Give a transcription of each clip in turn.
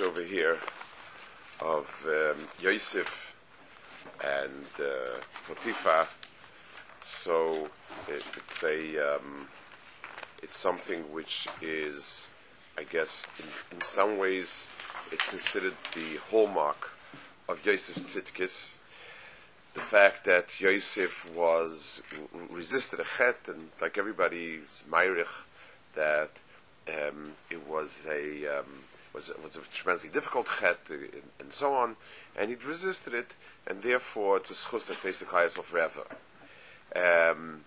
over here of um, Yosef and uh, Potiphar. So it, it's a um, it's something which is, I guess, in, in some ways, it's considered the hallmark of Yosef tzidkis. The fact that Yosef was resisted a chet, and like everybody's myrich, that um, it was a um, was was a tremendously difficult chet uh, and, and so on, and he'd resisted it, and therefore it's a schus that takes the of forever. Um,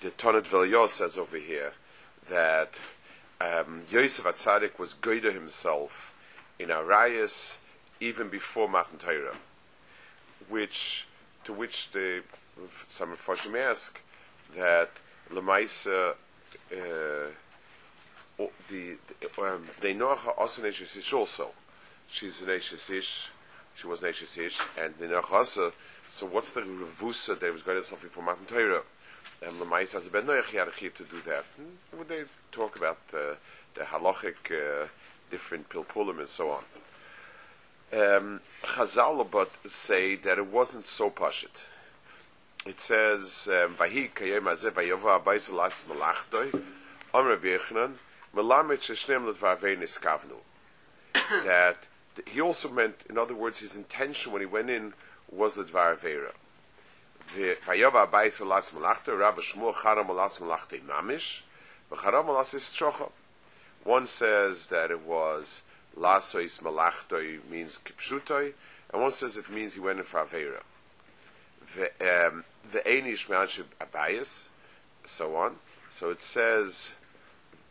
the Tonat Velios says over here that um, Yosef Atzadik was Goida himself in Arias even before Matan Torah, which to which the some Foshim ask that Lemaisa uh, the, um, they know her also Ish also. She's an Ish, she was Neshes Ish, and they know also. So what's the revusa that was going to suffer for Matan Torah? And Lemais has a ben noyach to do that. Hmm, Would they talk about uh, the halachic uh, different pilpulim and so on? Um, Chazal but say that it wasn't so pashit. It says, um, "Vahi kayem azeh vayova abayis las malachtoi." Amr Yechanan, "Melamed sheshnem ledvar ve'nis kavnu." That he also meant, in other words, his intention when he went in was the dvar vera. Vayova abayis las malachtoi. Rabbi Shmuel charam las malachtoi mamish. V'charam las is. One says that it was lasois malachtoi means kipshutoi, and one says it means he went in for avera. The um, enish me'anshib abayis, so on. So it says,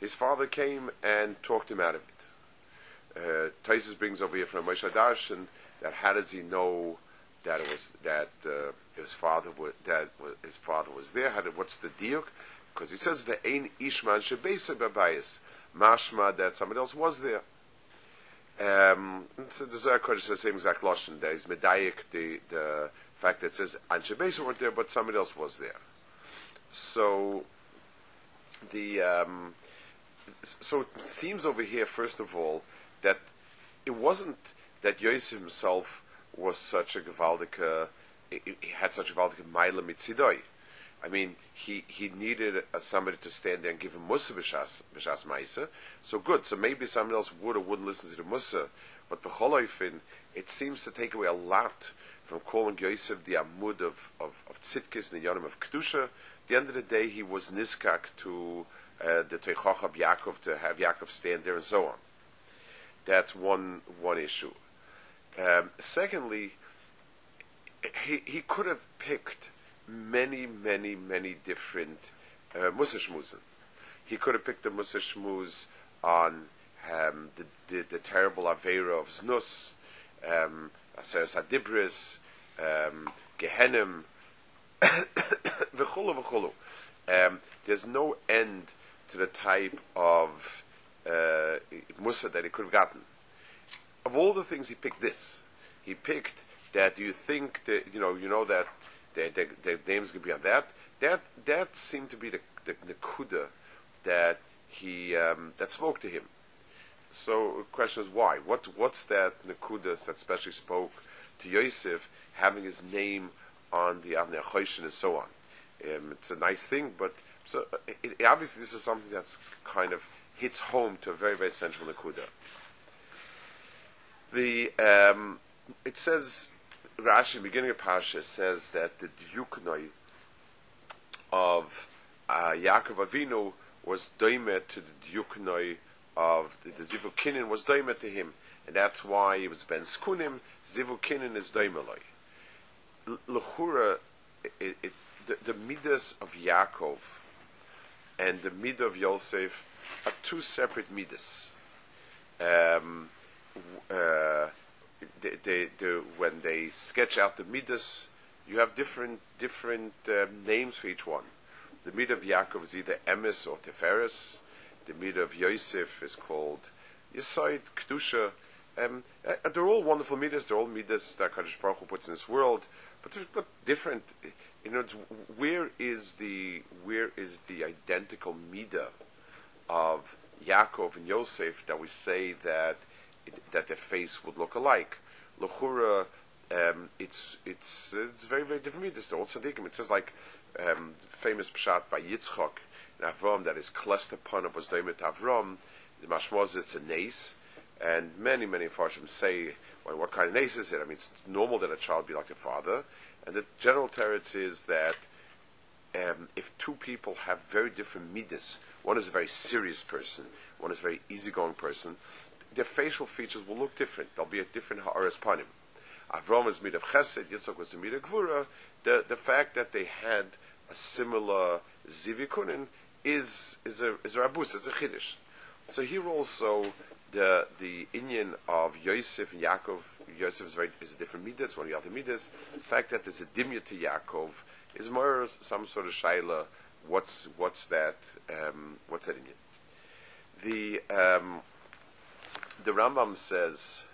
his father came and talked him out of it. Uh, Taisus brings over here from Moshe Darshan that how does he know that it was that uh, his father was, that his father was there? How did, what's the diuk? Because he says ve'ein ishman shebeisa babayis, mashma that somebody else was there. Um, so the Zohar Kodesh says the same exact lashon. That is medayik the the fact that it says anshe weren't there, but somebody else was there. So the um, so it seems over here, first of all, that it wasn't that Yosef himself was such a gewaldige, he had such a gewaldige Meile mitzidoi. I mean, he, he needed somebody to stand there and give him Musa b'shas, b'shas Maisa. So good. So maybe somebody else would or wouldn't listen to the Musa. But b'choloifin, it seems to take away a lot from calling Yosef the Amud of, of, of and the Yonim of Kedusha. At the end of the day, he was niskak to uh, the Teichach of Yaakov, to have Yaakov stand there and so on. That's one, one issue. Um, secondly, he, he could have picked many, many, many different uh, Musa. He could have picked the Musa Shmuz on um, the, the, the terrible Avera of Znus, um, Aseres Adibris, um, Gehenim, v'chulu v'chulu. Um, there's no end to the type of uh, Musa that he could have gotten. Of all the things, he picked this. He picked that. You think that you know? You know that the the, the name's going to be on that. That that seemed to be the the nekuda that he um, that spoke to him. So the question is why? What what's that nekuda that specially spoke to Yosef having his name on the Avnei Choshen and so on. Um, it's a nice thing, but so it, obviously this is something that's kind of hits home to a very very central nakuda. The um, it says Rashi, beginning of Pasha, says that the diuknoi of uh, Yaakov Avinu was doimet to the diuknoi of the, the Zivukinin was doimet to him, and that's why he was Ben Skunim. Zivukinin is doimeloi. L'chura, it, it, the, the midas of Yaakov and the midah of Yosef are two separate midas. Um, uh, they, they, they, when they sketch out the midas, you have different different um, names for each one. The midah of Yaakov is either Emes or Tiferes. The midah of Yosef is called Yisoid, Kedusha. Um, uh, they're all wonderful midas. They're all midas that Kadosh Baruch Hu puts in this world, but they're but different. You know, where is the where is the identical midah of Yaakov and Yosef that we say that it, that their face would look alike? Lechura, um, it's it's it's very very different midas. They're all tzaddikim. It says like um, famous pshat by Yitzchok in Avram that is klest upon of was doimet Avram. The mashmoz it's a nace, and many many farshim say well, what kind of nace is it? I mean, it's normal that a child be like the father, and the general teretz is that um, if two people have very different midas, one is a very serious person, one is a very easygoing person, their facial features will look different. There'll be a different ha'aras panim. Avram is of chesed, Yitzchak was mid of gvura. The, the fact that they had a similar zivikunin is, is a, is a rabus, it's a chiddush. So here also, the, the Indian of Yosef and Yaakov, Yosef is, very, is a different midas, one of the other midas. The fact that there's a dimya to Yaakov is more some sort of shaila. What's what's that? Um, what's that Indian? The um, the Rambam says,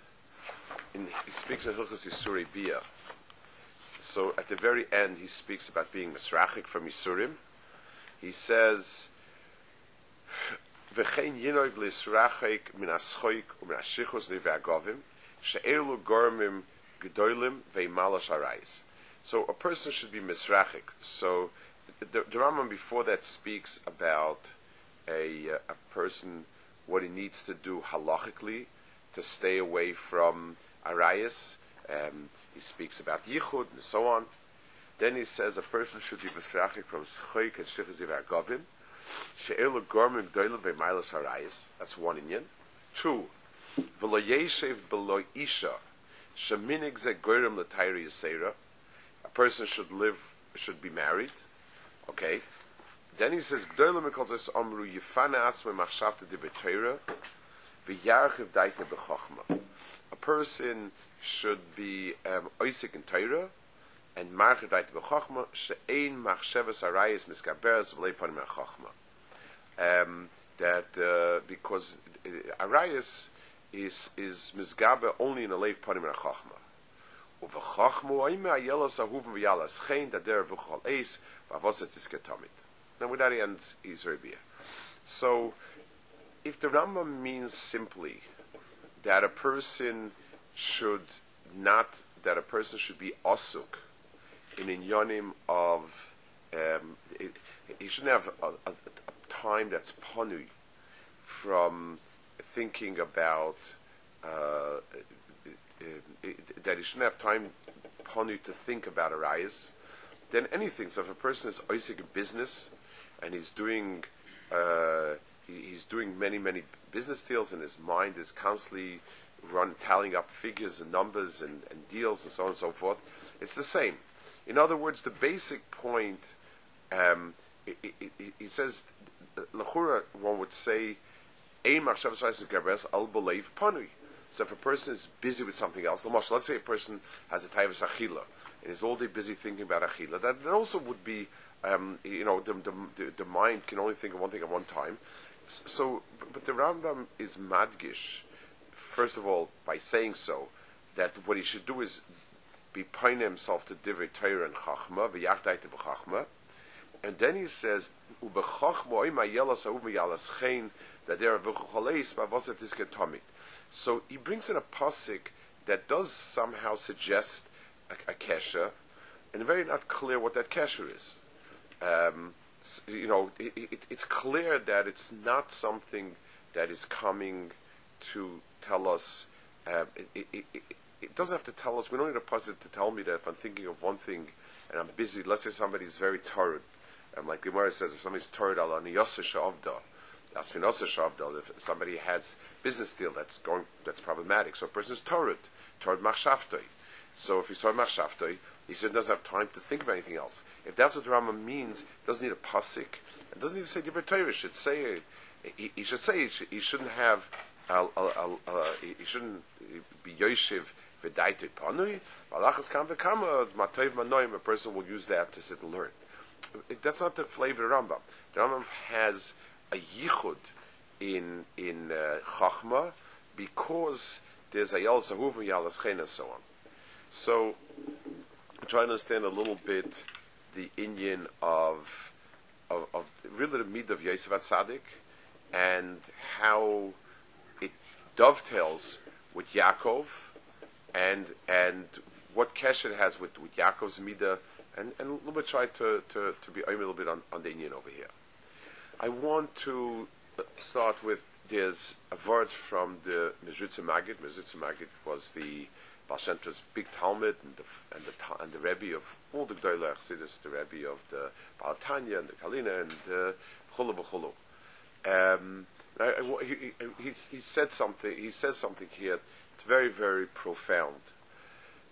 in, he speaks in Hilchas Yisuri Bia. So at the very end, he speaks about being Misrachik from Yisurim. He says, Aschoik u'min ashichus nive'agovim she'elu gormim gedolim ve'imalash arayis. So a person should be misrachik. So the, the Rambam before that speaks about a, a person what he needs to do halachically to stay away from arayas. Um, he speaks about yichud and so on. Then he says a person should be misrachik from schoik and shichas ivargovim. That's one inyan. Two, v'lo yeshev below isha sheminig ze l'tayri. A person should live, should be married. Okay. Then he says, Gdoilim calls us Amru Yifana Atzme Machshavta de B'Teira V'Yarchiv Daita B'Chochma. A person should be um, Oisik in Torah and Marchiv Daita B'Chochma She'ein Machshavas Arayis Miskaberes V'Leifan Me'Chochma. Um, that uh, because uh, Arayis is is Mizgabe only in a Leif Panim Me'Chochma. Uv'Chochma Oime Ayelas Ahuvim V'Yalas Chein Dader V'Chol Eis V'Avoset Tisketomit. Now, with that ends Israbia. So, if the Rambam means simply that a person should not, that a person should be asuk in inyanim of, um, he shouldn't have a, a, a time that's panui from thinking about, uh, that he shouldn't have time panui to think about a arayas, then anything. So if a person is oisik in business, and he's doing uh, he, he's doing many many business deals, and his mind is constantly run tallying up figures and numbers and, and deals and so on and so forth. It's the same. In other words, the basic point. Um, it, it, it, it says, lechura, one would say, al belief panui. So if a person is busy with something else, let's say a person has a of achila and is all day busy thinking about achila, that also would be um, you know, the, the, the, mind can only think of one thing at one time. So, but the Rambam is madgish, first of all, by saying so, that what he should do is be pine himself to divrei Torah and chachma, v'yachdai to b'chachma, and then he says, chen, that there are. So he brings in a pasuk that does somehow suggest a, a kesha, and very not clear what that kesher is. Um, you know, it, it, it's clear that it's not something that is coming to tell us. Uh, it, it, it, it- it doesn't have to tell us. We don't need a puzzle to tell me that if I'm thinking of one thing and I'm busy. Let's say somebody's very tired. Um, like Gemara says, if somebody's tired, al shavda, shavda. If somebody has business deal that's going that's problematic, so a person's tired, tired machshaftoi. So if he's tired machshaftoi, he said doesn't have time to think of anything else. If that's what Rambam means, he doesn't need a pasik. It doesn't need to say Dibber. It should say he, he should say he, should, he shouldn't have. Uh, uh, uh, uh, he shouldn't be yoshiv v'daitit panui. Malachas kam v'kama matayv manoim. A person will use that to sit and learn. That's not the flavor of Rambam. The Rambam has a yichud in in uh, chachma because there's a yal sahuv and yal and so on. So I'm trying to understand a little bit the Indian of of, of really the mid of Yosef Atzadik and how it dovetails with Yaakov and and what Kesher has with, with Yaakov's midah and, and a little bit try to, to, to be a little bit on, on the Indian over here. I want to start with there's a word from the Mezritza Magid. Mezritza Magid was the Shem big Talmud and the and the and the Rebbe of all the Gdoilei Chassidus, the Rebbe of the Baal and the Kalina and uh, Chulu B'Chulu. Um, I, I, he, he, he said something. He says something here. It's very very profound.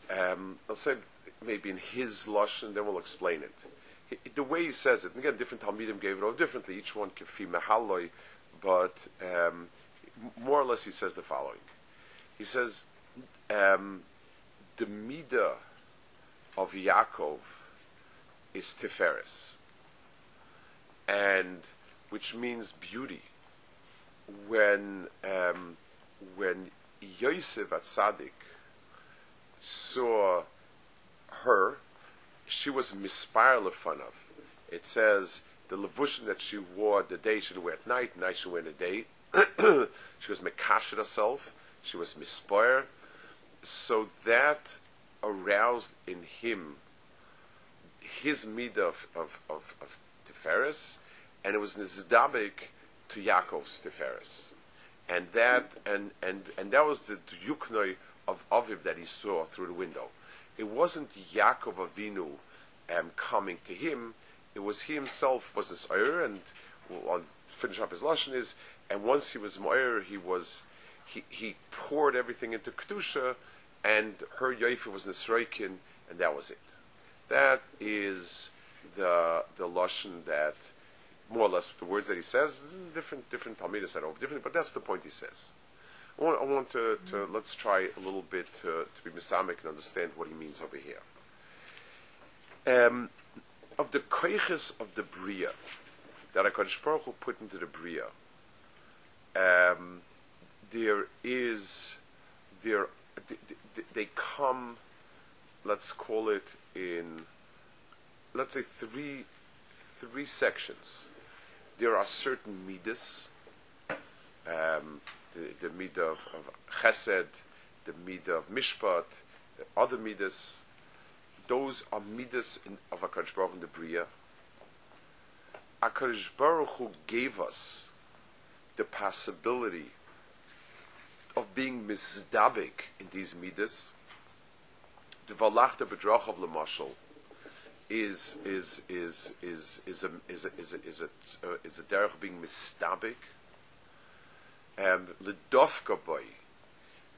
Um, I'll say maybe in his lush, and then we'll explain it. He, the way he says it, and again, different Talmidim gave it all differently. Each one kefi mehaloi, but um, more or less he says the following. He says um, the midah of Yaakov is tiferes, and which means beauty. When um, when Yosef at Sadik saw her, she was mispire of. It says the levushim that she wore the day she wear at night, night she wear in the day. she was mekashed herself. She was mispire. So that aroused in him his midah of, of, of, of Tiferes, and it was nizdabik to Yaakov's Tiferes. And that and, and, and that was the yuknoi of Aviv that he saw through the window. It wasn't Yaakov Avinu um, coming to him, it was he himself was this Ur, and we'll I'll finish up his lashon is, and once he was Moir, he was he, he poured everything into Kedusha, and her Yoifa was Nisroikin, and that was it. That is the the lashon that more or less the words that he says. Different different Talmidim said over different, but that's the point he says. I want, I want to, to let's try a little bit to, to be misamic and understand what he means over here. Um, of the koiches of the bria that Hakadosh Baruch Hu put into the bria, um, there is there th- th- they come. Let's call it in. Let's say three three sections. There are certain midas. Um, the, the midah of, of chesed, the midah of mishpat, the other midas, those are midas in, of HaKadosh Baruch in the Bria. HaKadosh Baruch Hu gave us the possibility of being mizdabik in these midas. The valach the bedrach of lemashal is is is is is a is a is a is a, is a derech being mistabik. Um, lidovka boy,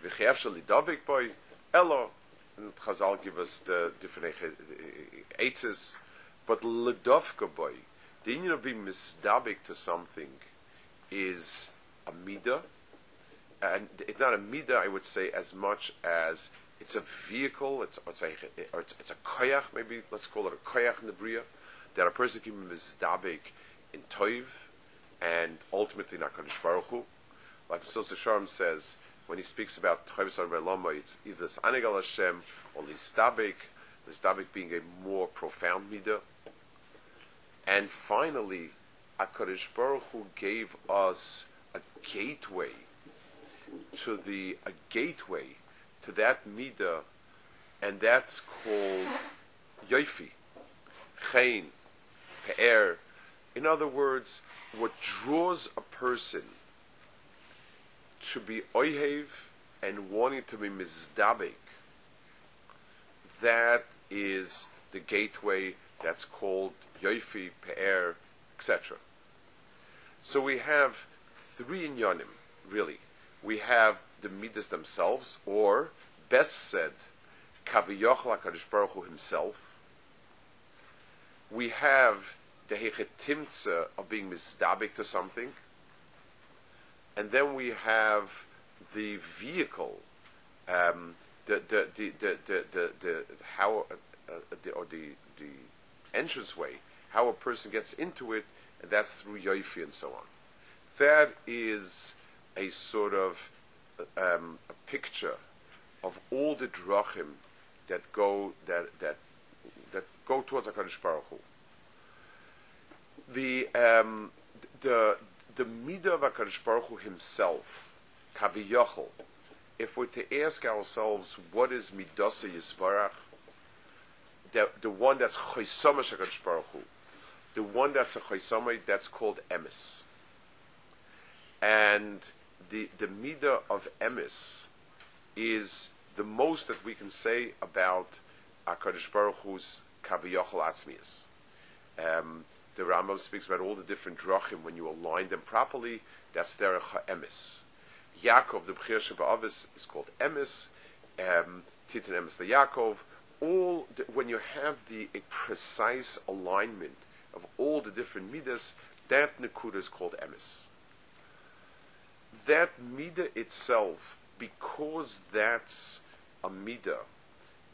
lidovik boy, elo, and Chazal give us the different eitzes, but lidovka boy, the union of being misdabik to something is a midah, and it's not a midah, I would say, as much as it's a vehicle, it's, it's a, it's, it's a koyach, maybe let's call it a koyach in the Bria, that a person can be misdabik in toiv, and ultimately not Kadosh Baruch Hu. Like Mesilas Yesharim says, when he speaks about Chavis Lama, it's either Anigal Hashem or Listabik, Listabik being a more profound midah. And finally, HaKadosh Baruch Hu gave us a gateway to the a gateway to that midah, and that's called yoifi, chen, pe'er. In other words, what draws a person to be oihev and wanting to be mizdabek, that is the gateway that's called yoifi, pe'er, etc. So we have three inyanim, really. We have the midas themselves, or best said, Kaviyochel HaKadosh Baruch Hu himself. We have the hechetimtza of being misdabik to something. And then we have the vehicle, um, the, the, the, the, the, the, the how, uh, the, or the, the entranceway, how a person gets into it, and that's through yoifi and so on. That is a sort of um, a picture of all the drachim that go that that that go towards Hakadosh Baruch Hu. The um, the the midah of Hakadosh Baruch Hu himself, kaviyochel. If we're to ask ourselves what is midasa yisbarach, the the one that's chaysama Hakadosh Baruch Hu, the one that's a chaysama that's called emes, and the the midah of emes is the most that we can say about HaKadosh Baruch Hu's Kaviyachal Atzmias. Um, the Rambam speaks about all the different drachim when you align them properly. That's derech ha'emes. Yaakov, the Bechir Shabbat is called emes. Um, Titan emes the Yaakov. All the, when you have the precise alignment of all the different midas, that nekuda is called emes. That midah itself, because that's a midah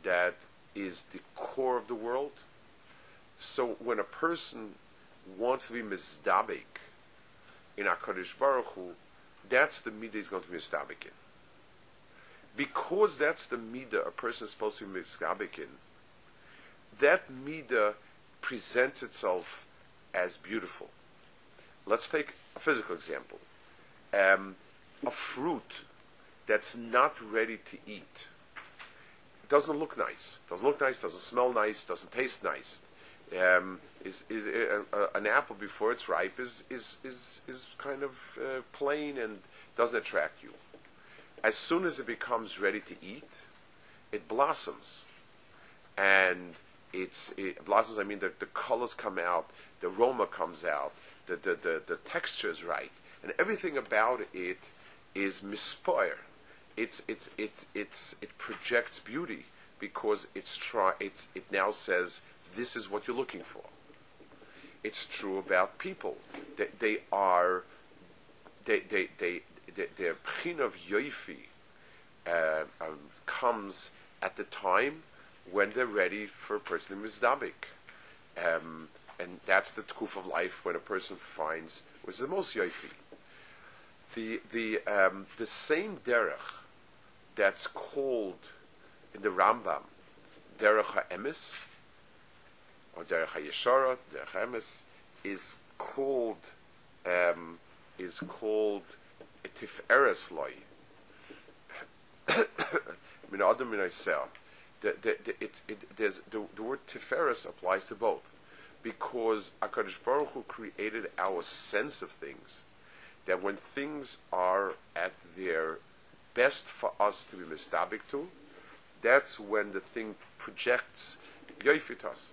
that is the core of the world. So when a person wants to be mizdabik in HaKadosh Baruch Hu, that's the midah he's going to be mizdabik in. Because that's the midah a person is supposed to be mizdabik in, that midah presents itself as beautiful. Let's take a physical example. Um, a fruit that's not ready to eat—it doesn't look nice. Doesn't look nice. Doesn't smell nice. Doesn't taste nice. Um, is, is uh, uh, an apple before it's ripe is is is, is kind of uh, plain and doesn't attract you. As soon as it becomes ready to eat, it blossoms, and it's it blossoms. I mean, the, the colors come out, the aroma comes out, the the, the, the texture is right, and everything about it is mispire it's it's it it's it projects beauty because it's try it's it now says this is what you're looking for. It's true about people. They, they are they they they, they their pchin of yoifi uh, um, comes at the time when they're ready for a person to mizdabik. Um, and that's the tkuf of life when a person finds is the most yoifi. The the um, the same derech that's called in the Rambam Derech HaEmes or Derech HaYeshara, Derech HaEmes is called um, is called Tiferes Loi. Min Adam Min the, the, the, it, it, the, the word Tiferes applies to both because HaKadosh Baruch Hu created our sense of things that when things are at their best for us to be mistabik to, that's when the thing projects yoifitas.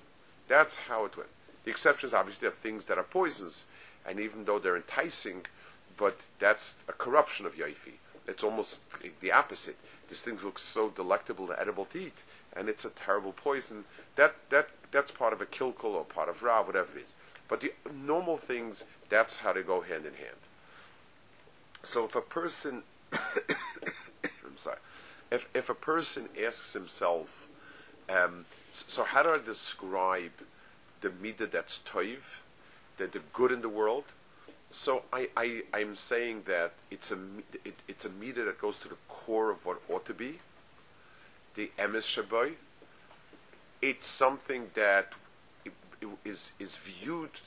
That's how it went. The exceptions, obviously, are things that are poisons, and even though they're enticing, but that's a corruption of yoifi. It's almost the opposite. These things look so delectable and edible to eat, and it's a terrible poison. That that that's part of a kilkul or part of ra, whatever it is. But the normal things, that's how they go hand in hand. So if a person I'm sorry. If if a person asks himself, um, so how do I describe the midah that's toiv, the, the good in the world? So I, I I'm saying that it's a it, it's a midah that goes to the core of what ought to be. The emes shaboy. It's something that is is viewed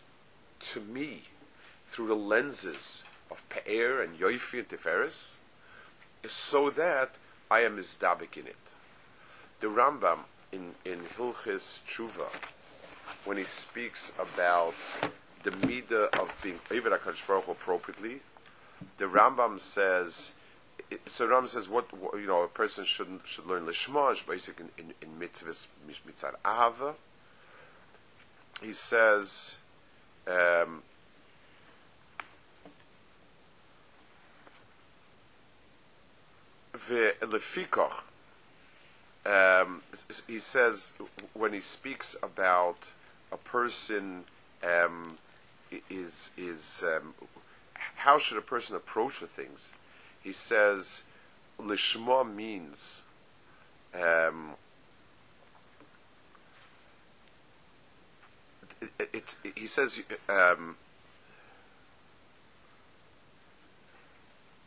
to me through the lenses of Pe'er and Yoifi and Tiferes, so that I am mizdabik in it. The Rambam in in Hilchis Tshuva, when he speaks about the midah of being Eivid Hakadosh Baruch appropriately, the Rambam says. So Rambam says what, what you know a person should should learn lishma, basic in, in, in mitzvahs mitzvah ahava. He says. Um, Lefikach, um, he says when he speaks about a person um, is is um, how should a person approach the things? He says lishma means um, it, it, it, he says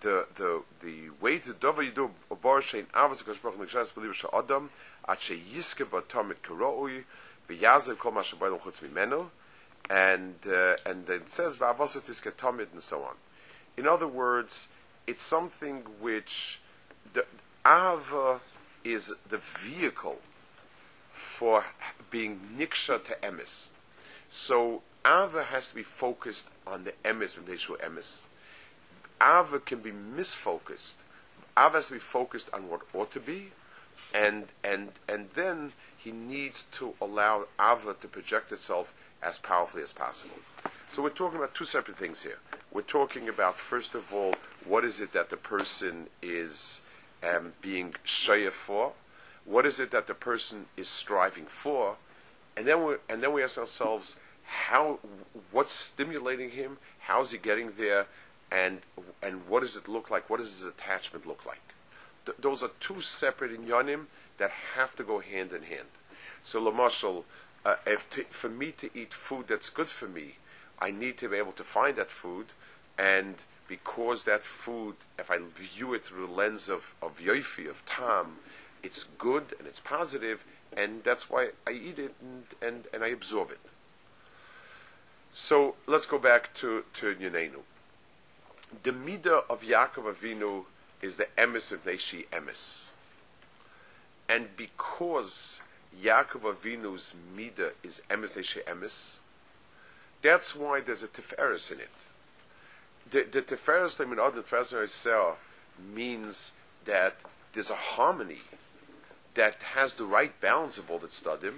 the the the, way to do you do a bar shein avos kashbach nishas believe she adam at she yiske batamit karoi v'yazev kol ma shabayim chutz mimenu and uh, and it says v'avos tiske tamid and so on. In other words, it's something which the ava is the vehicle for being niksha to emis. So ava has to be focused on the emis when they show emis Ava can be misfocused. Ava has to be focused on what ought to be, and and and then he needs to allow Ava to project itself as powerfully as possible. So we're talking about two separate things here. We're talking about first of all, what is it that the person is um, being shayef for? What is it that the person is striving for? And then we and then we ask ourselves, how what's stimulating him? How's he getting there? And and what does it look like? What does his attachment look like? Th- those are two separate inyanim that have to go hand in hand. So, Lamashal, uh, if to, for me to eat food that's good for me, I need to be able to find that food, and because that food, if I view it through the lens of of yoifi of tam, it's good and it's positive, and that's why I eat it and and, and I absorb it. So let's go back to to Yunenu the midah of Yaakov Avinu is the emes of Neshi emes. And because Yaakov Avinu's midah is emes Neshi emes, that's why there's a tiferes in it. The, the tiferes in other tiferes means that there's a harmony that has the right balance of all the studim,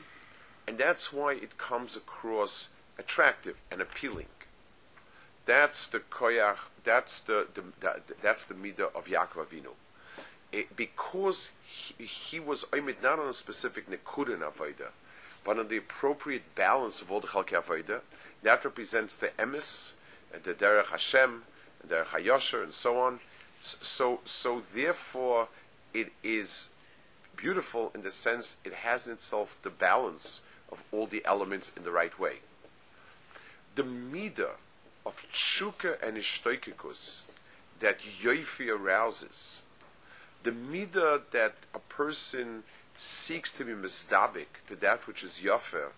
and that's why it comes across attractive and appealing. That's the koyach. That's the, the, that's the midah of Yaakov Avinu. It, because he, he was oimid not on a specific nekuda avoda, but on the appropriate balance of all the chalkei avoda. That represents the emes and the derech Hashem and derech Hayosher and so on. So so therefore it is beautiful in the sense it has in itself the balance of all the elements in the right way. The midah of tshuka and ishtoikikus that yoifi arouses, the midah that a person seeks to be misdabik to that which is yofer,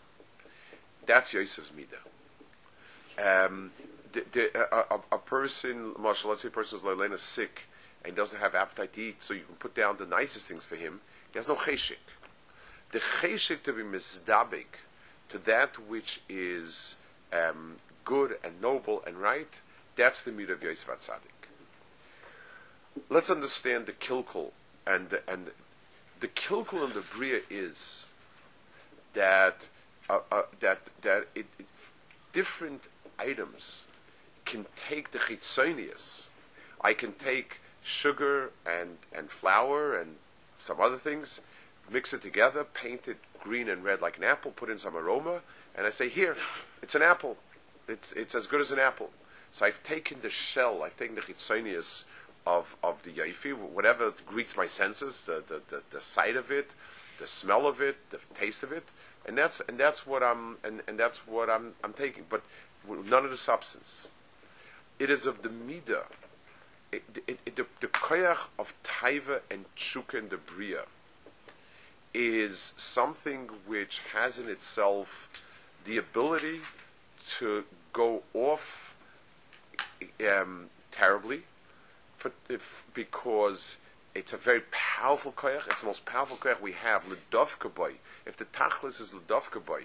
that's Yosef's midah. Um, the, the, a, a, person, Marshall, let's say a person is sick and doesn't have appetite to eat, so you can put down the nicest things for him. He has no cheshik. The cheshik to be misdabik to that which is um, good and noble and right, that's the meat of Yosef Atzadik. Let's understand the kilkul and the, and the kilkul and the bria is that uh, uh, that that it, it, different items can take the chitzonius. I can take sugar and and flour and some other things, mix it together, paint it green and red like an apple, put in some aroma, and I say, here, it's an apple. It's it's as good as an apple. So I've taken the shell, I've taken the chitzonius of of the yaifi, whatever greets my senses, the, the, the, the sight of it, the smell of it, the taste of it. and that's and that's what I'm and, and that's what I'm I'm taking. But none of the substance. It is of the midah. It, it, it, the, the koyach of taiva and tshuka and the bria is something which has in itself the ability to go off um, terribly for, if, because it's a very powerful koyach. It's the most powerful koyach we have. Ledovka boy. If the tachlis is ledovka boy,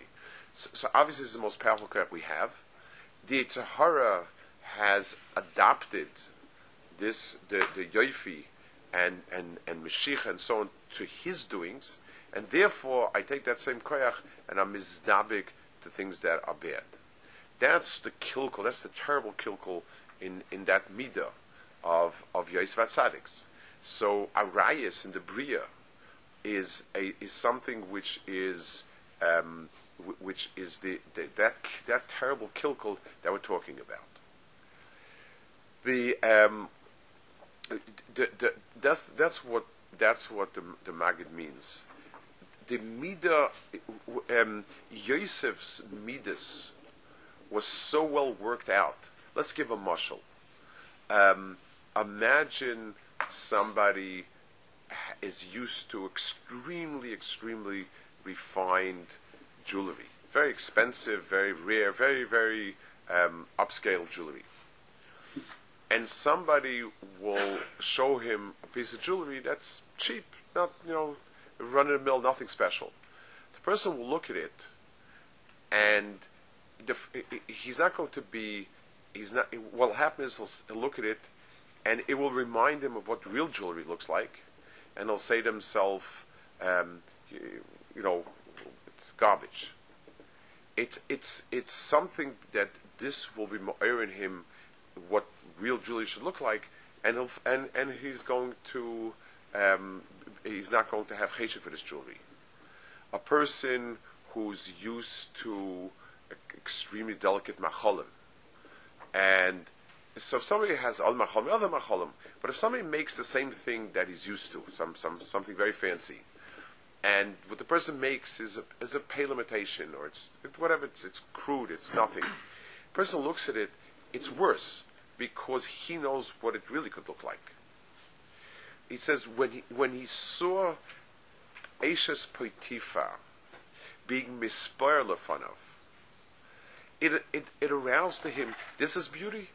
so, so, obviously it's the most powerful koyach we have. The Tzahara has adopted this the the yoifi and and and Mashiach and so on to his doings, and therefore I take that same koyach and I'm mizdabik to things that are bad. That's the kilkel. That's the terrible kilkel in in that midah of of Yosef Tzaddiks. So arayas in the bria is a is something which is um, w- which is the, the, that that terrible kilkel that we're talking about. The, um, the, the that's that's what that's what the the Maggid means. The midah, um, Yosef's midas was so well worked out. Let's give a mushal. Um, imagine somebody is used to extremely, extremely refined jewelry, very expensive, very rare, very, very um, upscale jewelry. And somebody will show him a piece of jewelry that's cheap, not you know, run of the mill, nothing special. The person will look at it, and the, he's not going to be. He's not. What will happen is he'll, look at it, and it will remind him of what real jewelry looks like, and he'll say to himself, um, you, you know, it's garbage. It's it's it's something that this will be more in him what real jewelry should look like, and he'll and and he's going to um, he's not going to have cheshire for this jewelry. A person who's used to extremely delicate macholim, and so if somebody has al macholim, other macholim, but if somebody makes the same thing that he's used to, some some something very fancy, and what the person makes is a is a pale imitation, or it's whatever, it's it's crude, it's nothing. The person looks at it, it's worse because he knows what it really could look like. He says when he when he saw Ashes Potiphar being mispoir lefanov, it, it it aroused to him this is beauty.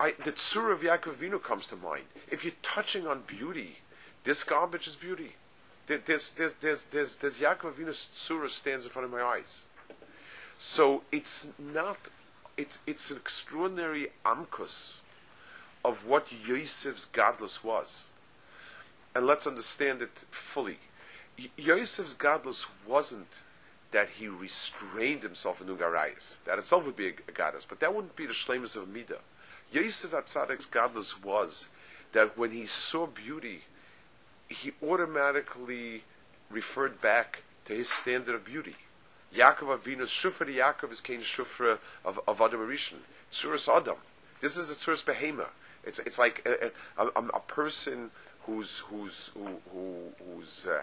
I, the tzur of Yaakov comes to mind. If you're touching on beauty, this garbage is beauty. There's, there's, there's, there's, there's Yaakov Vino's tzura stands in front of my eyes. So it's not, it's, it's an extraordinary amkus of what Yosef's godless was. And let's understand it fully. Yosef's godless wasn't that he restrained himself in Ugarayas. That itself would be a, a goddess, but that wouldn't be the shlemus of Midah. Yosef Atzadik's godless was that when he saw beauty, he automatically referred back to his standard of beauty. Yaakov Avinu's Shufra Yaakov is Cain Shufra of, of Adam Rishon. Tzuras Adam. This is a Tzuras Behema. It's, it's like a, a, a, a person who's, who's, who, who, who's uh,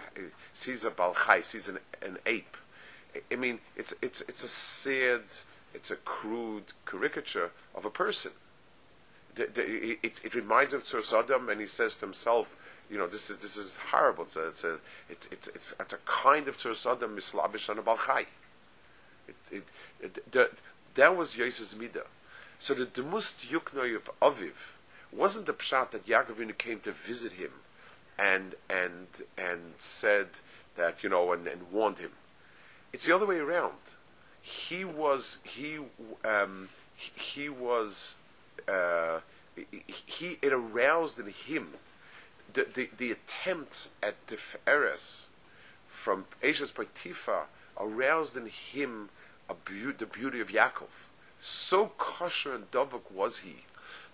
sees a balchai, sees an, an ape. I, mean, it's, it's, it's a sad, it's a crude caricature of a person the, the, it, it, reminds of Tzur Adam, and he says to himself, you know, this is this is horrible. It's a it's a it's it's it's, it's a kind of Tzur Adam mislabish on a balchai. That was Yosef's midah. So the demust yuknoi of Aviv wasn't the pshat that Yaakov came to visit him, and and and said that you know and, and warned him. It's the other way around. He was he um, he, was uh, he it aroused in him the, the, the attempts at Tiferes from Ashes Potiphar aroused in him be- the beauty of Yaakov. So kosher and dovuk was he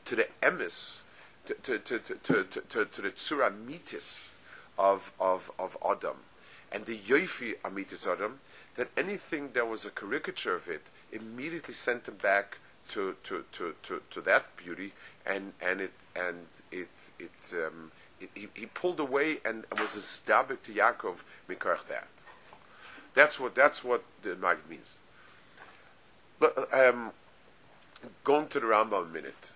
to the emis, to, to, to, to, to, to, to the tzura mitis of, of, of Adam, and the yoifi amitis Adam, that anything that was a caricature of it immediately sent him back to, to, to, to, to that beauty, and, and it and it it, um, it he, he pulled away and, was a established to Yaakov mikarch that. That's what that's what the Mag means. But, um, going to the Rambam a minute,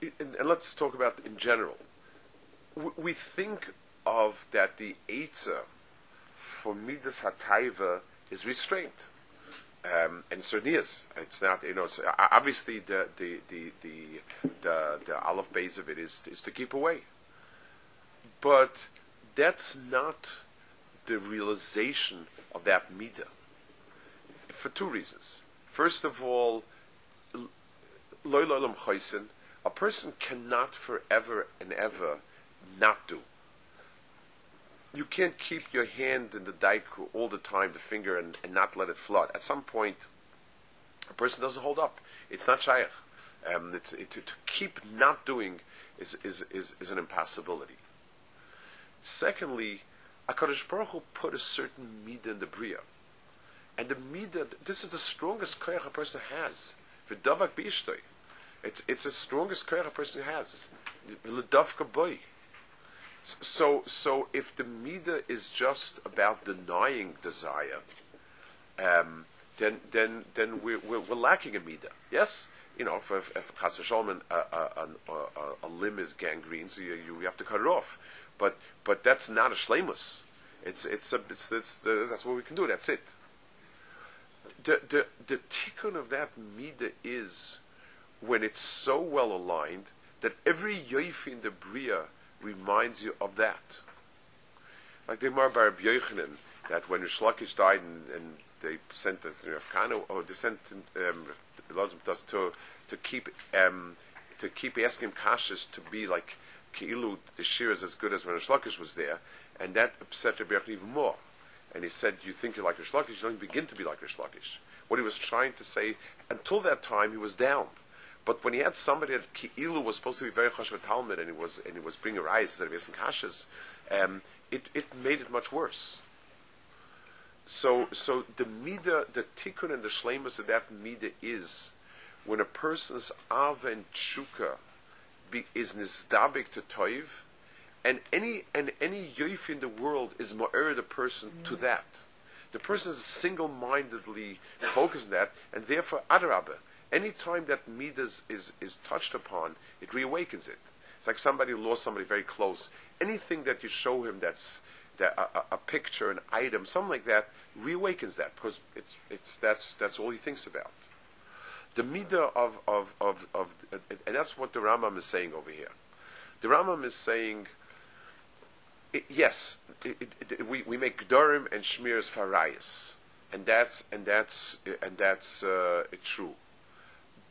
and, and let's talk about in general. We think of that the Eitzah for Midas Hataiva is restraint. Um, and it certainly is. It's not, you know, it's, obviously the, the, the, the, the, the olive base of it is, is to keep away. But that's not the realization of that midah. For two reasons. First of all, a person cannot forever and ever not do. You can't keep your hand in the dike all the time, the finger, and, and not let it flood. At some point, a person doesn't hold up. It's not shaykh. Um, it, to, to, keep not doing is, is, is, is an impossibility. Secondly, HaKadosh Baruch Hu put a certain midah in the Bria. And the midah, this is the strongest koyach a person has. It's, it's the strongest koyach a person has. L'davka boy. So, so if the midah is just about denying desire, um, then, then, then we're, we're, we're lacking a midah. Yes? You know, if, if, if Chas a, a, a, a, limb is gangrene, so you, you have to cut it off. But, but that's not a shlemus. It's, it's, a, it's, it's the, that's what we can do. That's it. The, the, the tikkun of that midah is when it's so well aligned that every yoifi in the bria reminds you of that. Like the Gemara Bar Yochanan, that when Rishlakish died and, and they sent us you know, or they sent um, to to keep um, to keep asking kashas to be like Keilu, the shir is as good as when Rishlakish was there, and that upset Rabbi even more. And he said, "You think you're like Rishlakish? You don't begin to be like Rishlakish." What he was trying to say, until that time, he was down. But when he had somebody that Ki'ilu was supposed to be very chashav Talmud and he was and he was bringing rice that he was in kashas, um, it, it made it much worse. So so the mida, the tikkun and the shlemus of that mida is when a person's ava and tshuka be, is nizdabik to toiv, and any and any yoif in the world is ma'er the person mm-hmm. to that. The person is single-mindedly focused on that, and therefore adarabah anytime that midas is, is touched upon, it reawakens it. It's like somebody lost somebody very close. Anything that you show him that's that, a, a, picture, an item, something like that, reawakens that because it's, it's, that's, that's all he thinks about. The midah of, of, of, of, and that's what the Rambam is saying over here. The Rambam is saying, it, yes, it, it, we, we make Gdorim and Shmirs Farayas. And that's, and that's, and that's uh, true.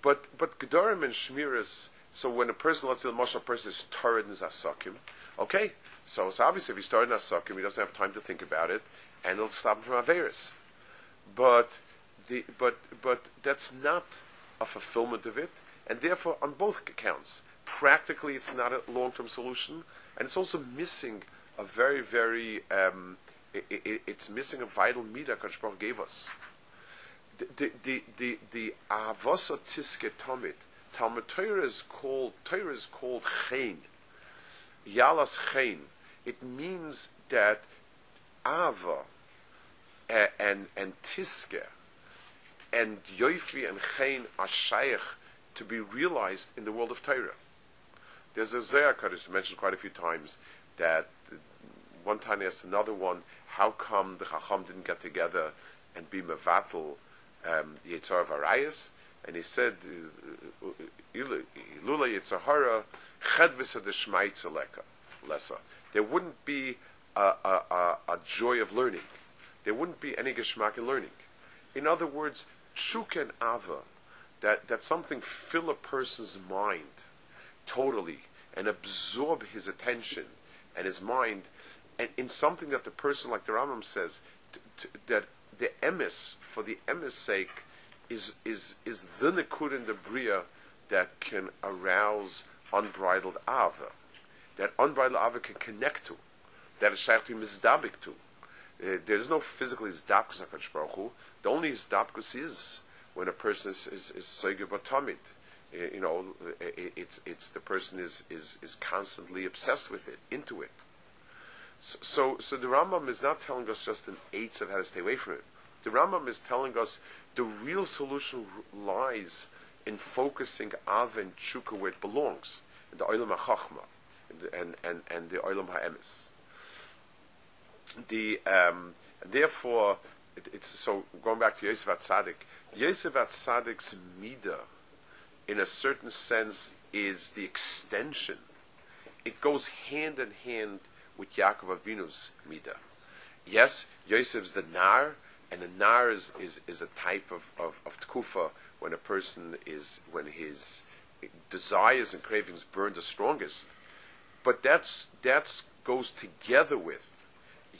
But but Gedorim and Shmiras, so when a person, let's say the Moshe person is Torah in Asakim, okay, so it's obvious if he's Torah in Asakim, he doesn't have time to think about it, and it'll stop him from Averis. But the but but that's not a fulfillment of it, and therefore on both accounts, practically it's not a long-term solution, and it's also missing a very very um, it, it, it's missing a vital midah Kodesh gave us the the the avasa tiske tomit. Talmud Torah is called Torah is called chen. Yalas chen. It means that ava and and, and tiske and yoifi and chen are shaykh to be realized in the world of Torah. There's a Zohar Kaddish mentioned quite a few times that one time asked another one, how come the Chacham didn't get together and be mevatel um, Yitzhar and he said, Ilula Yitzhahara Chedvis of the Lessa. There wouldn't be a, a, a, a, joy of learning. There wouldn't be any geschmack in learning. In other words, and Ava, that, that something fill a person's mind totally and absorb his attention and his mind and in something that the person, like the Rambam says, t- t- that the emes, for the emes sake, is is is the nikud in the bria that can arouse unbridled ava, that unbridled ava can connect to, that is shaykh to mizdabik to. Uh, there is no physical izdabkus HaKadosh Baruch Hu. The only izdabkus is when a person is is, is. Uh, you know, it, it's it's the person is is is constantly obsessed with it, into it. So, so the Rambam is not telling us just an eight of how to stay away from it. The Rambam is telling us the real solution lies in focusing Av and Chukka where it belongs, in the Olam HaChachma, and, and, and the Olam HaEmes. The, um, therefore, it, it's, so going back to Yosef Atzadik, Yosef Atzadik's Midah, in a certain sense, is the extension. It goes hand in hand with Yaakov Avinu's Midah. Yes, Yosef's the Nar, and the Nar is, is, is a type of, of, of Tkufa when a person is, when his desires and cravings burn the strongest. But that's, that's goes together with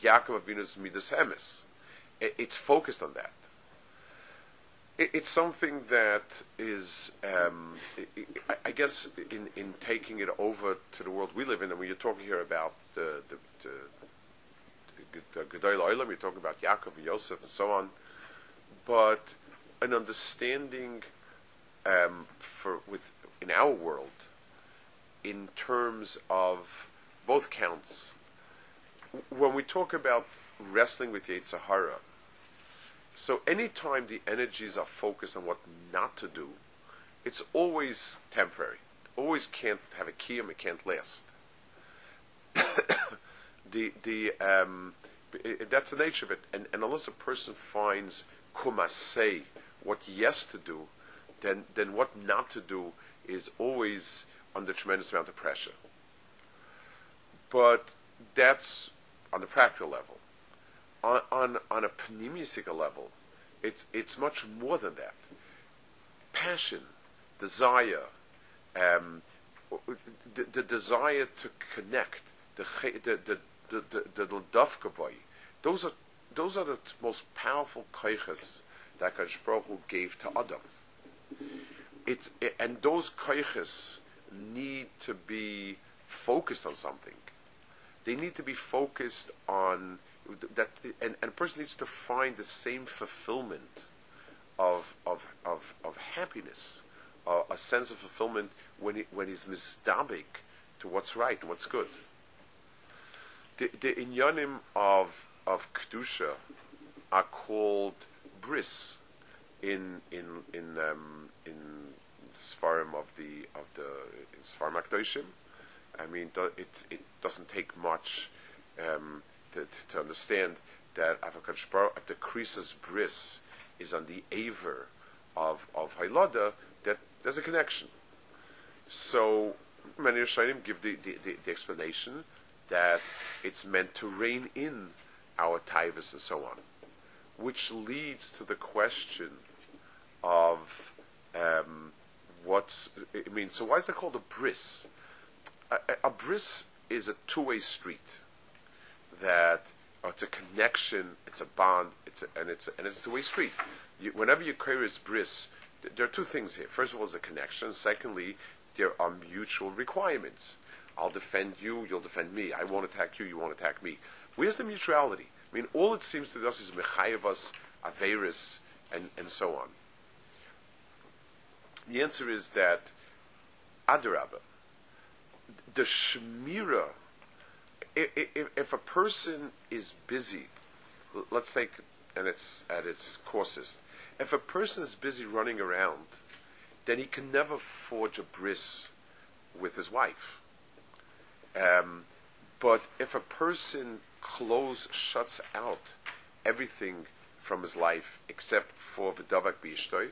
Yaakov Avinu's Midas Emes. It's focused on that. It's something that is, um, I guess, in, in taking it over to the world we live in, and when you're talking here about the, the, the, the Gedol Olam, you're talking about Yaakov and Yosef and so on, but an understanding um, for with in our world in terms of both counts. When we talk about wrestling with Yetzirah, so anytime the energies are focused on what not to do, it's always temporary. Always can't have a kiyum, it can't last. the the um, that's the nature of it. And, and unless a person finds kumasei, what yes to do, then then what not to do is always under tremendous amount of pressure. But that's on the practical level. On on, on a pneumistic level, it's it's much more than that. Passion, desire, um, the, the, desire to connect, the the the the the, those are those are the most powerful koiches that Kadosh gave to Adam. It's it, and those koiches need to be focused on something. They need to be focused on that, and, and a person needs to find the same fulfillment of of of, of happiness, uh, a sense of fulfillment when he, when he's misdabik to what's right and what's good. The, the inyanim of of kedusha are called bris in in in um, in Sfarim of the of the in Sfarim Akdoshim. I mean, it it doesn't take much um, to, to, understand that if the krisis bris is on the aver of of Hailada, that there's a connection. So many Rishonim give the, the, the, the, explanation that it's meant to rein in our taivas and so on, which leads to the question of um, what's I mean. So why is it called a bris? A, a, a bris is a two-way street that oh, it's a connection, it's a bond, it's a, and it's a, and it's a two-way street. You, whenever you carry this bris, th- there are two things here. First of all, is a connection. Secondly, there are mutual requirements. I'll defend you, you'll defend me. I won't attack you, you won't attack me. Where's the mutuality? I mean, all it seems to us is mechayavas, averis, and, and so on. The answer is that adarabah, the shmira if, if a person is busy, let's take, and it's at its coarsest, if a person is busy running around, then he can never forge a bris with his wife. Um, but if a person close shuts out everything from his life except for v'davak b'ishtoi,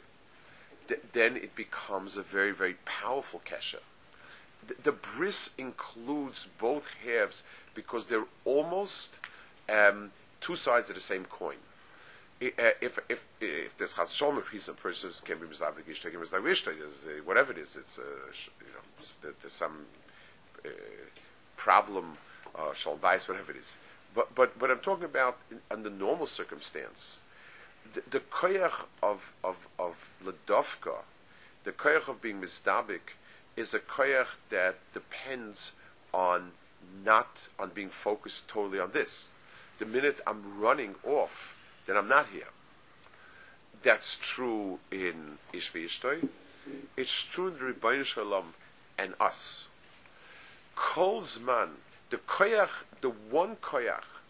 th- then it becomes a very, very powerful kesha. The, the bris includes both halves because they're almost um, two sides of the same coin. Uh, if if if there's chas shalom piece of persons can be mislavik ishtek and mislavik whatever it is, it's uh, you know there's some uh, problem, uh, shalom whatever it is. But but but I'm talking about in, under normal circumstance, the, the koyach of of of ledovka, the koyach of being misdabik, is a koyach that depends on not on being focused totally on this. The minute I'm running off, then I'm not here. That's true in Ishvi It's true in the Ribono Shel Olam and us. Kol Zman, the koyach the one koyach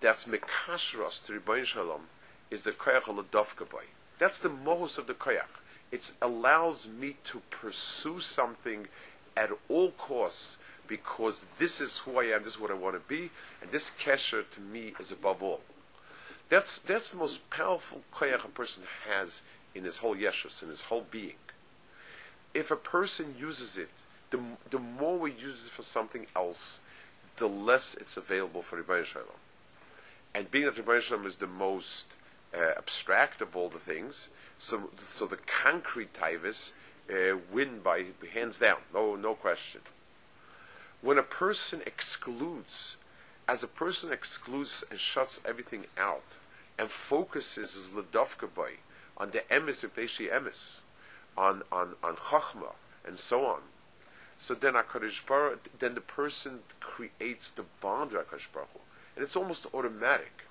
that's mekashros to Ribono Shel Olam is the koyach aladovkaboy. That's the mohos of the koyach. It allows me to pursue something at all costs because this is who I am, this is what I want to be, and this kesher to me is above all. That's that's the most powerful koyach a person has in his whole yeshus, in his whole being. If a person uses it, the, the more we use it for something else, the less it's available for Ribono Shel Olam. And being that Ribono Shel Olam is the most uh, abstract of all the things, so so the concrete taivas uh, win by hands down, no no question. When a person excludes, as a person excludes and shuts everything out, and focuses his ledovka boy on the emes emes, on on on chachma and so on. So then Hakadosh Baruch, then the person creates the bond with Hakadosh Baruch and it's almost automatic.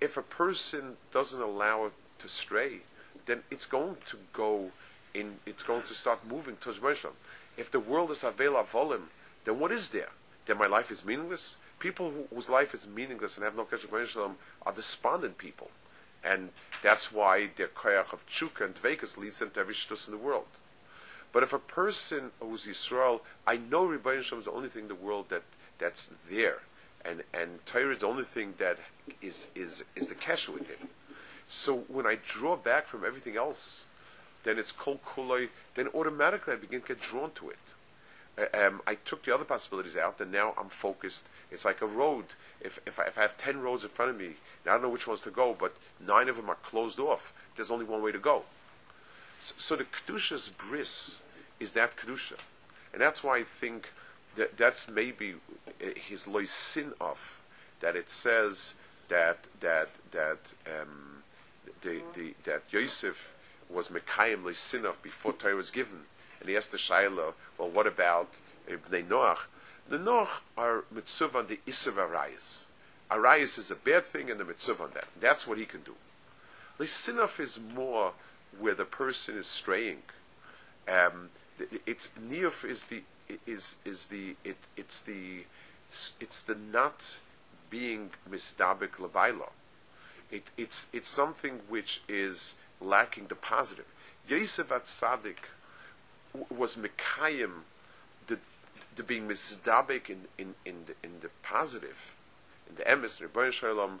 If a person doesn't allow it to stray, then it's going to go in. It's going to start moving towards Moshe. If the world is avela volim, then what is there? Then my life is meaningless. People who, whose life is meaningless and have no kesher are despondent people, and that's why their koyach of tshuka and dvekas leads them to every shtus in the world. But if a person who's Yisrael, I know Ribono Shel Olam is the only thing in the world that that's there, and and Torah is the only thing that is is is the kesher with him. So when I draw back from everything else, then it's kol kuloi. Then automatically I begin to get drawn to it. Um, I took the other possibilities out, and now I'm focused. It's like a road. If if I, if I have ten roads in front of me, and I don't know which ones to go, but nine of them are closed off. There's only one way to go. So, so the kedusha's bris is that kedusha, and that's why I think that that's maybe his loisin of that it says that that that um, the, the, that Yosef was Mekayim loisin before Torah was given, and he asked the Shaila, well, what about Bnei Noach? The Noach are mitzvah on the Isav Arayas. Arayas is a bad thing, and the mitzvah on that. That's what he can do. Lisinaf is more where the person is straying. Um, it's niyuf is the is is the it, it's the it's the not being misdabik lebaila. It, it's it's something which is lacking the positive. Yosef Atzadik was mekayim the the being misdabik in in in the, in the positive, in the emes Ribono Shel Olam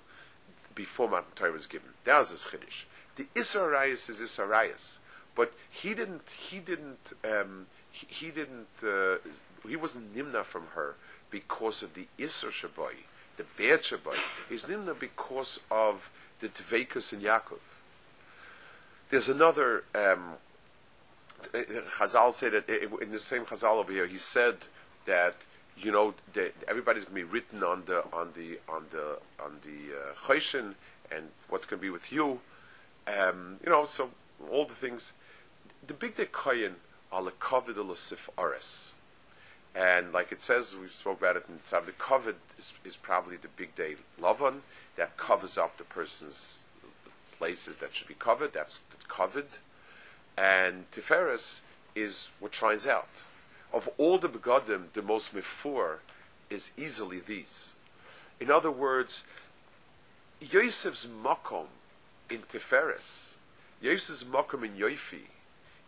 before Matan Torah was given. That was his chiddush. The Isarayas is Isarayas but he didn't he didn't um, he, he, didn't uh, he wasn't nimna from her because of the Isser Shaboy, the bad Shaboy. He's nimna because of the Tvekus in Yaakov. There's another um, Chazal said that in the same Chazal over here, he said that you know that everybody's going to be written on the on the on the on the uh, and what's going to be with you. Um, you know, so all the things the big day koyin covered sif aris. And like it says, we spoke about it in Tzav, the covered is, is, probably the big day lavan that covers up the person's places that should be covered. That's, that's covered. And Tiferes is what shines out. Of all the begodim, the most mifur is easily these. In other words, Yosef's makom in Tiferes, Yosef's makom in Yoifi,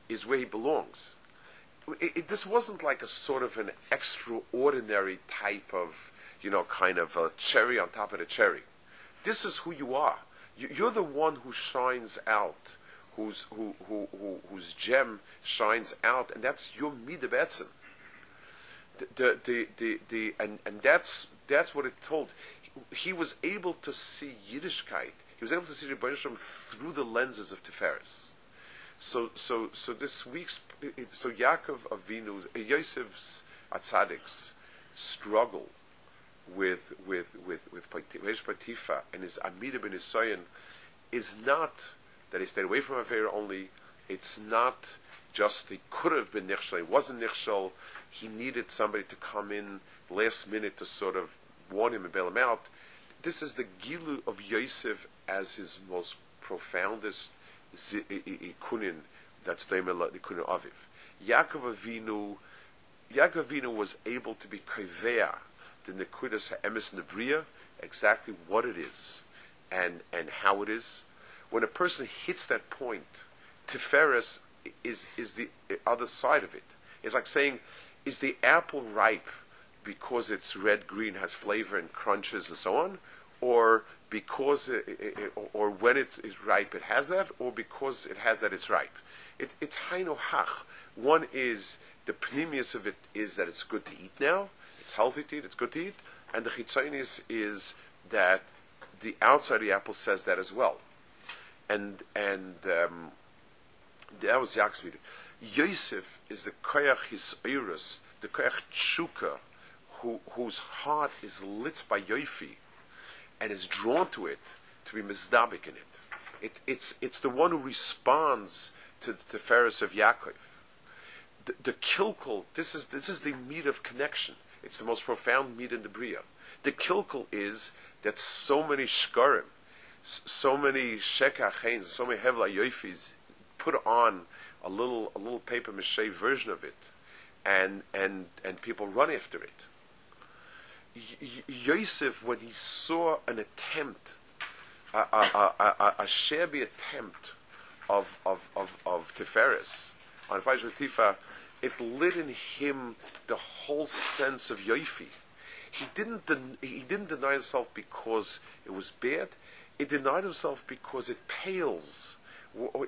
is where he belongs. It, it, this wasn't like a sort of an extraordinary type of, you know, kind of a cherry on top of the cherry. This is who you are. You, are the one who shines out, whose who, who, who, whose gem shines out, and that's your midabetzim. The, the, the, the, the, and, and that's, that's what it told. He was able to see Yiddishkeit. He was able to see the Rebbeinu through the lenses of Tiferes. So, so, so this week's so Yaakov Avinu's Yosef's Atzadik's struggle with with with with Patifa and his Amida ben Isayan is not that he stayed away from affair only. It's not just he could have been nichshel, he wasn't nichshel. He needed somebody to come in last minute to sort of warn him and bail him out. This is the gilu of Yosef as his most profoundest kunin that's the kunin aviv. Yaakov Avinu, Yaakov Avinu was able to be kaveh, the Nekudas Ha'emes the exactly what it is and, and how it is. When a person hits that point, Tiferes is, is the other side of it. It's like saying, is the apple ripe because it's red, green, has flavor and crunches and so on? Or because, it, it, or when it's, ripe it has that, or because it has that it's ripe? It, it's haino hach. One is, the pneumius of it is that it's good to eat now, it's healthy to eat, it's good to eat, and the chitzonis is that the outside of the apple says that as well. And and um, that was Yaakov. Yosef is the koyach hisoirus, the koyach tshuka, who, whose heart is lit by Yoifi and is drawn to it to be mizdabik in it. it it's, it's the one who responds to the Tiferes of Yaakov. The, the kilkel, this is, this is the meat of connection. It's the most profound meat in the Bria. The kilkel is that so many shkarim, so many shekachains, so many hevla yoifis put on a little a little paper mache version of it, and and and people run after it. Yosef, when he saw an attempt, a, a, a, a, shabby attempt of of of, of Tiferes on Pajot Tifa, it lit in him the whole sense of Yoifi. He didn't den- he didn't deny himself because it was bad. He denied himself because it pales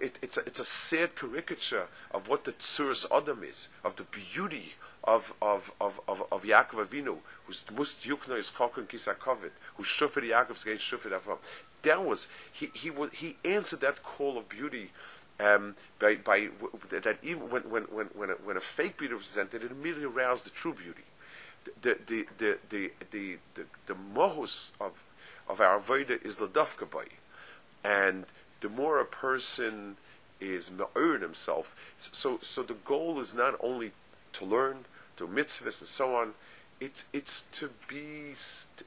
it, it's, a, it's a sad caricature of what the Tsuris Adam is, of the beauty of, of, of, of, of Yaakov Avinu, who's must yukna is chokon kisakovit, who shufet Yaakov's against shufet Avram. That was, he, he, was he answered that call of beauty um, by, by that even when, when, when, when, a, when a fake beauty was presented, it immediately aroused the true beauty. The, the, the, the, the, the, the, mohus of, of our Veda is Ladafka by. And the more a person is ma'urin himself. So, so the goal is not only to learn, to mitzvahs and so on. It's it's to be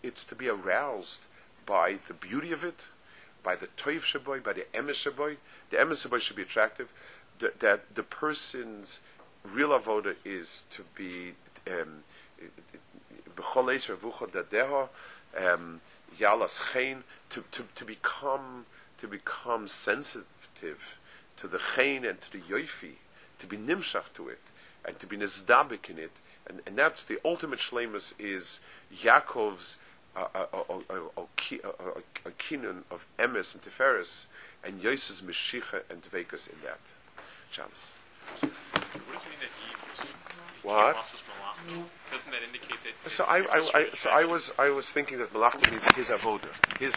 it's to be aroused by the beauty of it, by the toiv shaboy, by the emes shaboy. The emes shaboy should be attractive. That, that the person's real avoda is to be um, um, yalas chen to, to, to become to become sensitive to the chen and to the yoifi, to be nimshach to it, and to be nizdabik in it. And, and that's the ultimate shlemus is Yaakov's a kinun of emes and tiferes, and Yosef's meshicha and dvekas in that. Shabbos. What does it mean that Eve was what? Doesn't that indicate that? So I, I, I, so I was I was thinking that malachta means his avoda, his